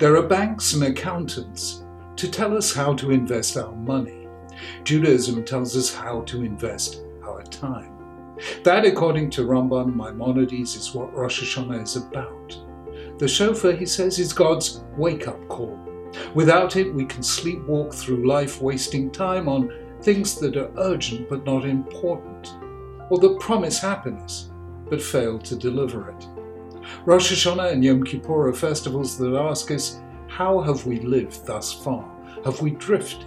There are banks and accountants to tell us how to invest our money. Judaism tells us how to invest our time. That, according to Rambam Maimonides, is what Rosh Hashanah is about. The shofar, he says, is God's wake up call. Without it, we can sleepwalk through life, wasting time on things that are urgent but not important, or that promise happiness but fail to deliver it. Rosh Hashanah and Yom Kippur are festivals that ask us, how have we lived thus far? Have we drifted?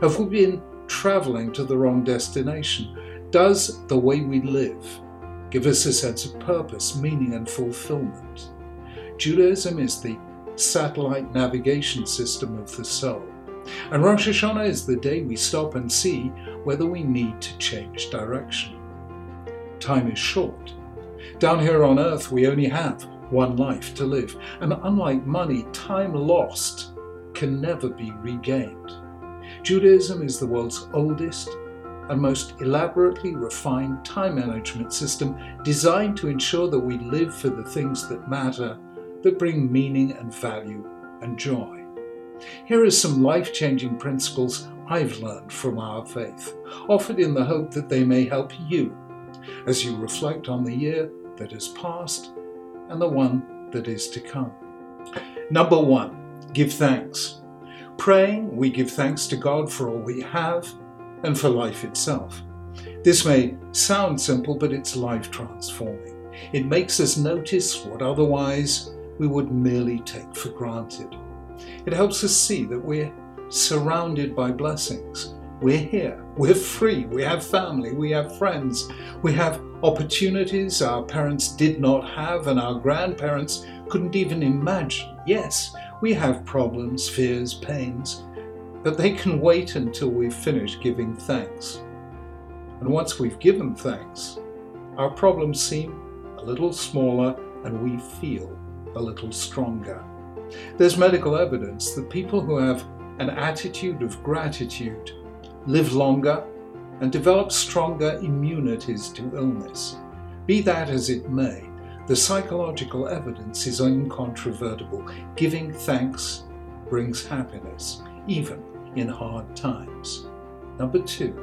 Have we been traveling to the wrong destination? Does the way we live give us a sense of purpose, meaning, and fulfillment? Judaism is the satellite navigation system of the soul. And Rosh Hashanah is the day we stop and see whether we need to change direction. Time is short. Down here on earth, we only have one life to live, and unlike money, time lost can never be regained. Judaism is the world's oldest and most elaborately refined time management system designed to ensure that we live for the things that matter, that bring meaning and value and joy. Here are some life changing principles I've learned from our faith, offered in the hope that they may help you as you reflect on the year that has passed and the one that is to come. Number one, give thanks. Praying, we give thanks to God for all we have and for life itself. This may sound simple, but it's life transforming. It makes us notice what otherwise we would merely take for granted. It helps us see that we're surrounded by blessings. We're here, we're free, we have family, we have friends, we have opportunities our parents did not have and our grandparents couldn't even imagine. Yes, we have problems, fears, pains, but they can wait until we've finished giving thanks. And once we've given thanks, our problems seem a little smaller and we feel a little stronger. There's medical evidence that people who have an attitude of gratitude live longer and develop stronger immunities to illness. Be that as it may, the psychological evidence is incontrovertible. Giving thanks brings happiness, even in hard times. Number two,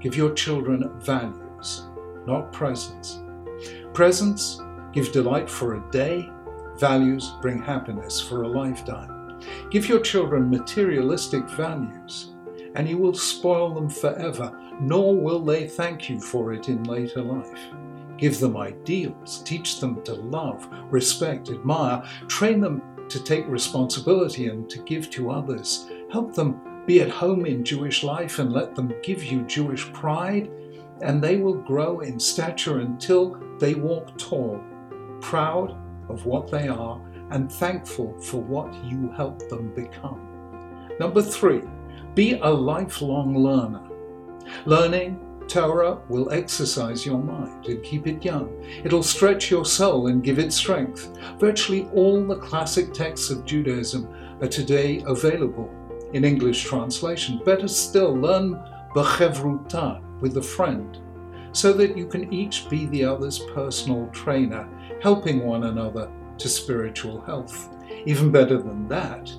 give your children values, not presents. Presents give delight for a day, values bring happiness for a lifetime. Give your children materialistic values, and you will spoil them forever, nor will they thank you for it in later life. Give them ideals, teach them to love, respect, admire, train them to take responsibility and to give to others. Help them be at home in Jewish life and let them give you Jewish pride, and they will grow in stature until they walk tall, proud of what they are and thankful for what you help them become. Number three, be a lifelong learner. Learning Torah will exercise your mind and keep it young. It'll stretch your soul and give it strength. Virtually all the classic texts of Judaism are today available in English translation. Better still, learn Bechevruta with a friend so that you can each be the other's personal trainer, helping one another to spiritual health. Even better than that,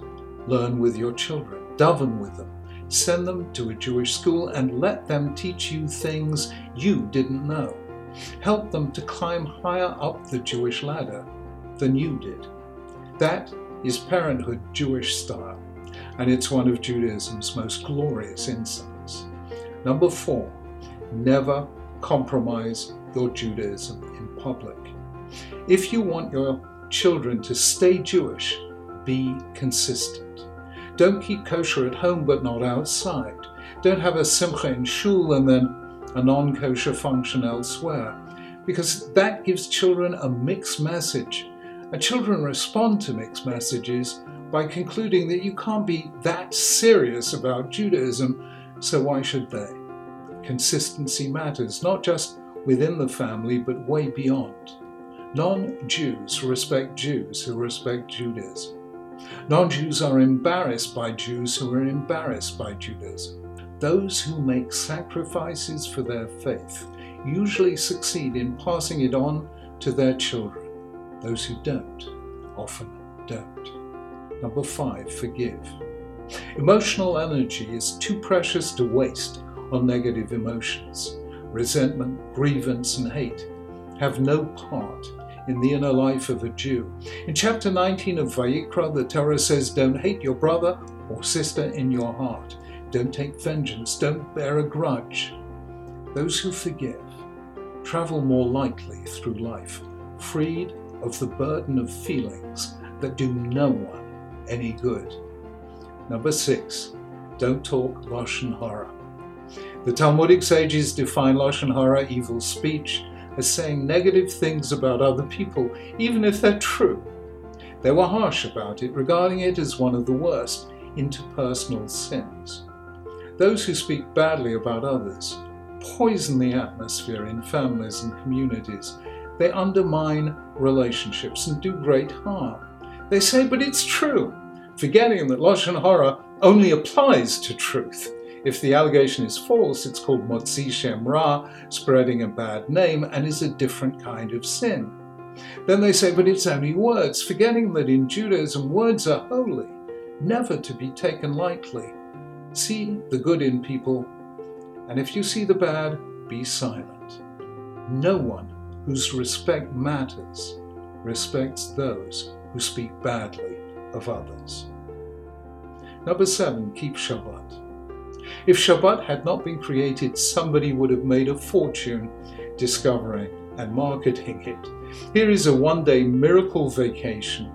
learn with your children, daven with them, send them to a Jewish school and let them teach you things you didn't know. Help them to climb higher up the Jewish ladder than you did. That is parenthood Jewish style, and it's one of Judaism's most glorious insights. Number four, never compromise your Judaism in public. If you want your children to stay Jewish, be consistent. Don't keep kosher at home but not outside. Don't have a simcha in shul and then a non kosher function elsewhere, because that gives children a mixed message. And children respond to mixed messages by concluding that you can't be that serious about Judaism, so why should they? Consistency matters, not just within the family, but way beyond. Non Jews respect Jews who respect Judaism. Non Jews are embarrassed by Jews who are embarrassed by Judaism. Those who make sacrifices for their faith usually succeed in passing it on to their children. Those who don't often don't. Number five, forgive. Emotional energy is too precious to waste on negative emotions. Resentment, grievance, and hate have no part in the inner life of a Jew. In chapter 19 of Vayikra, the Torah says, Don't hate your brother or sister in your heart. Don't take vengeance. Don't bear a grudge. Those who forgive travel more lightly through life, freed of the burden of feelings that do no one any good. Number six, don't talk Lashon Hara. The Talmudic sages define Lashon Hara, evil speech, as saying negative things about other people, even if they're true. They were harsh about it, regarding it as one of the worst interpersonal sins. Those who speak badly about others poison the atmosphere in families and communities. They undermine relationships and do great harm. They say, but it's true, forgetting that Lashon Hara only applies to truth. If the allegation is false, it's called Motzi Shem Ra, spreading a bad name, and is a different kind of sin. Then they say, but it's only words, forgetting that in Judaism words are holy, never to be taken lightly. See the good in people, and if you see the bad, be silent. No one whose respect matters respects those who speak badly of others. Number seven, keep Shabbat. If Shabbat had not been created, somebody would have made a fortune discovering and marketing it. Here is a one day miracle vacation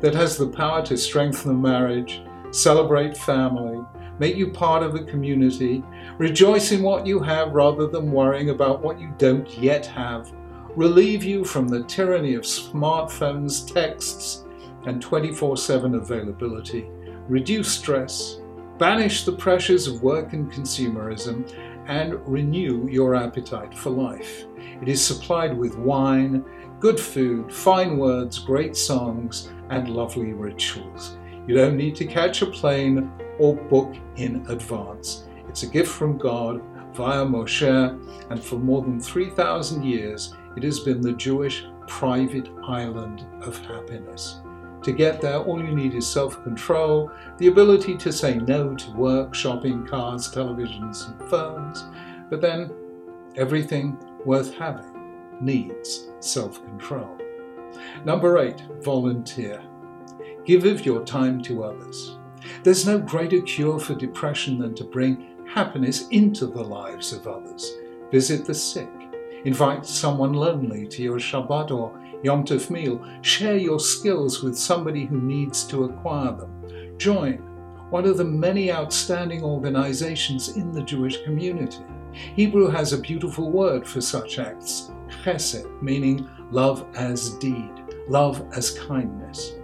that has the power to strengthen marriage, celebrate family, make you part of a community, rejoice in what you have rather than worrying about what you don't yet have, relieve you from the tyranny of smartphones, texts, and 24 7 availability, reduce stress, banish the pressures of work and consumerism, and renew your appetite for life. It is supplied with wine, good food, fine words, great songs, and lovely rituals. You don't need to catch a plane or book in advance. It's a gift from God via Moshe, and for more than 3,000 years, it has been the Jewish private island of happiness. To get there, all you need is self control, the ability to say no to work, shopping, cars, televisions, and phones. But then, everything worth having needs self control. Number eight, volunteer. Give of your time to others. There's no greater cure for depression than to bring happiness into the lives of others. Visit the sick. Invite someone lonely to your Shabbat or Yom Tov meal. Share your skills with somebody who needs to acquire them. Join one of the many outstanding organizations in the Jewish community. Hebrew has a beautiful word for such acts, chesed, meaning love as deed, love as kindness.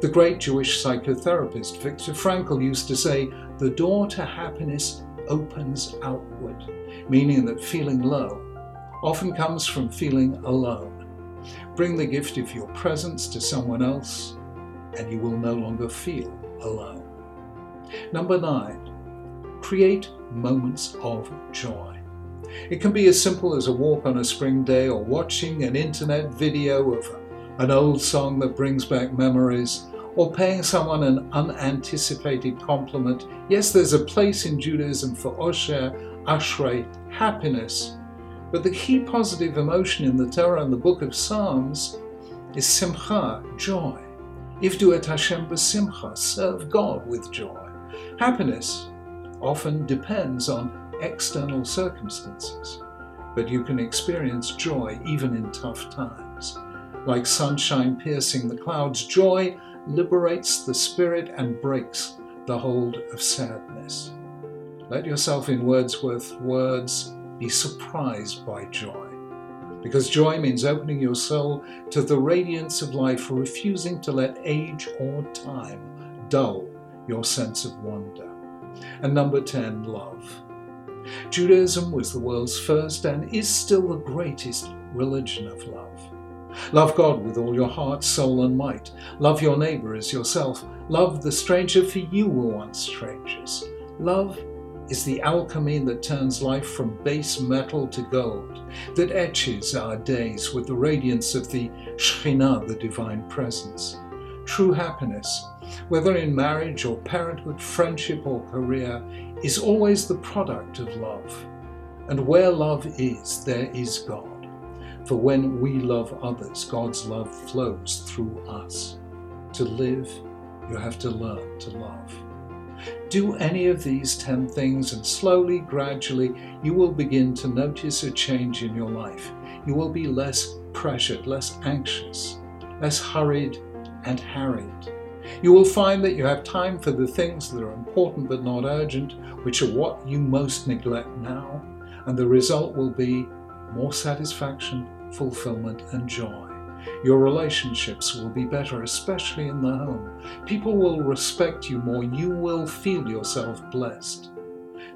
The great Jewish psychotherapist Viktor Frankl used to say, The door to happiness opens outward, meaning that feeling low often comes from feeling alone. Bring the gift of your presence to someone else, and you will no longer feel alone. Number nine, create moments of joy. It can be as simple as a walk on a spring day or watching an internet video of an old song that brings back memories, or paying someone an unanticipated compliment. Yes, there's a place in Judaism for Osher, Ashrei, happiness, but the key positive emotion in the Torah and the book of Psalms is simcha, joy. Ivdu et Hashem b'simcha, serve God with joy. Happiness often depends on external circumstances, but you can experience joy even in tough times. Like sunshine piercing the clouds, joy liberates the spirit and breaks the hold of sadness. Let yourself, in Wordsworth's words, be surprised by joy. Because joy means opening your soul to the radiance of life, refusing to let age or time dull your sense of wonder. And number 10, love. Judaism was the world's first and is still the greatest religion of love. Love God with all your heart, soul, and might. Love your neighbor as yourself. Love the stranger, for you were once strangers. Love is the alchemy that turns life from base metal to gold, that etches our days with the radiance of the Shekhinah, the divine presence. True happiness, whether in marriage or parenthood, friendship or career, is always the product of love. And where love is, there is God. For when we love others, God's love flows through us. To live, you have to learn to love. Do any of these 10 things, and slowly, gradually, you will begin to notice a change in your life. You will be less pressured, less anxious, less hurried and harried. You will find that you have time for the things that are important but not urgent, which are what you most neglect now, and the result will be more satisfaction, fulfillment, and joy. Your relationships will be better, especially in the home. People will respect you more. You will feel yourself blessed.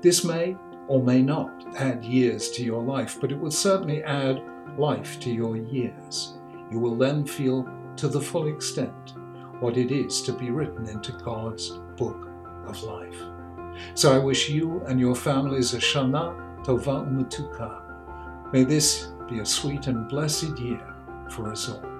This may or may not add years to your life, but it will certainly add life to your years. You will then feel to the full extent what it is to be written into God's book of life. So I wish you and your families a Shana Tova Umetuka. May this be a sweet and blessed year for us all.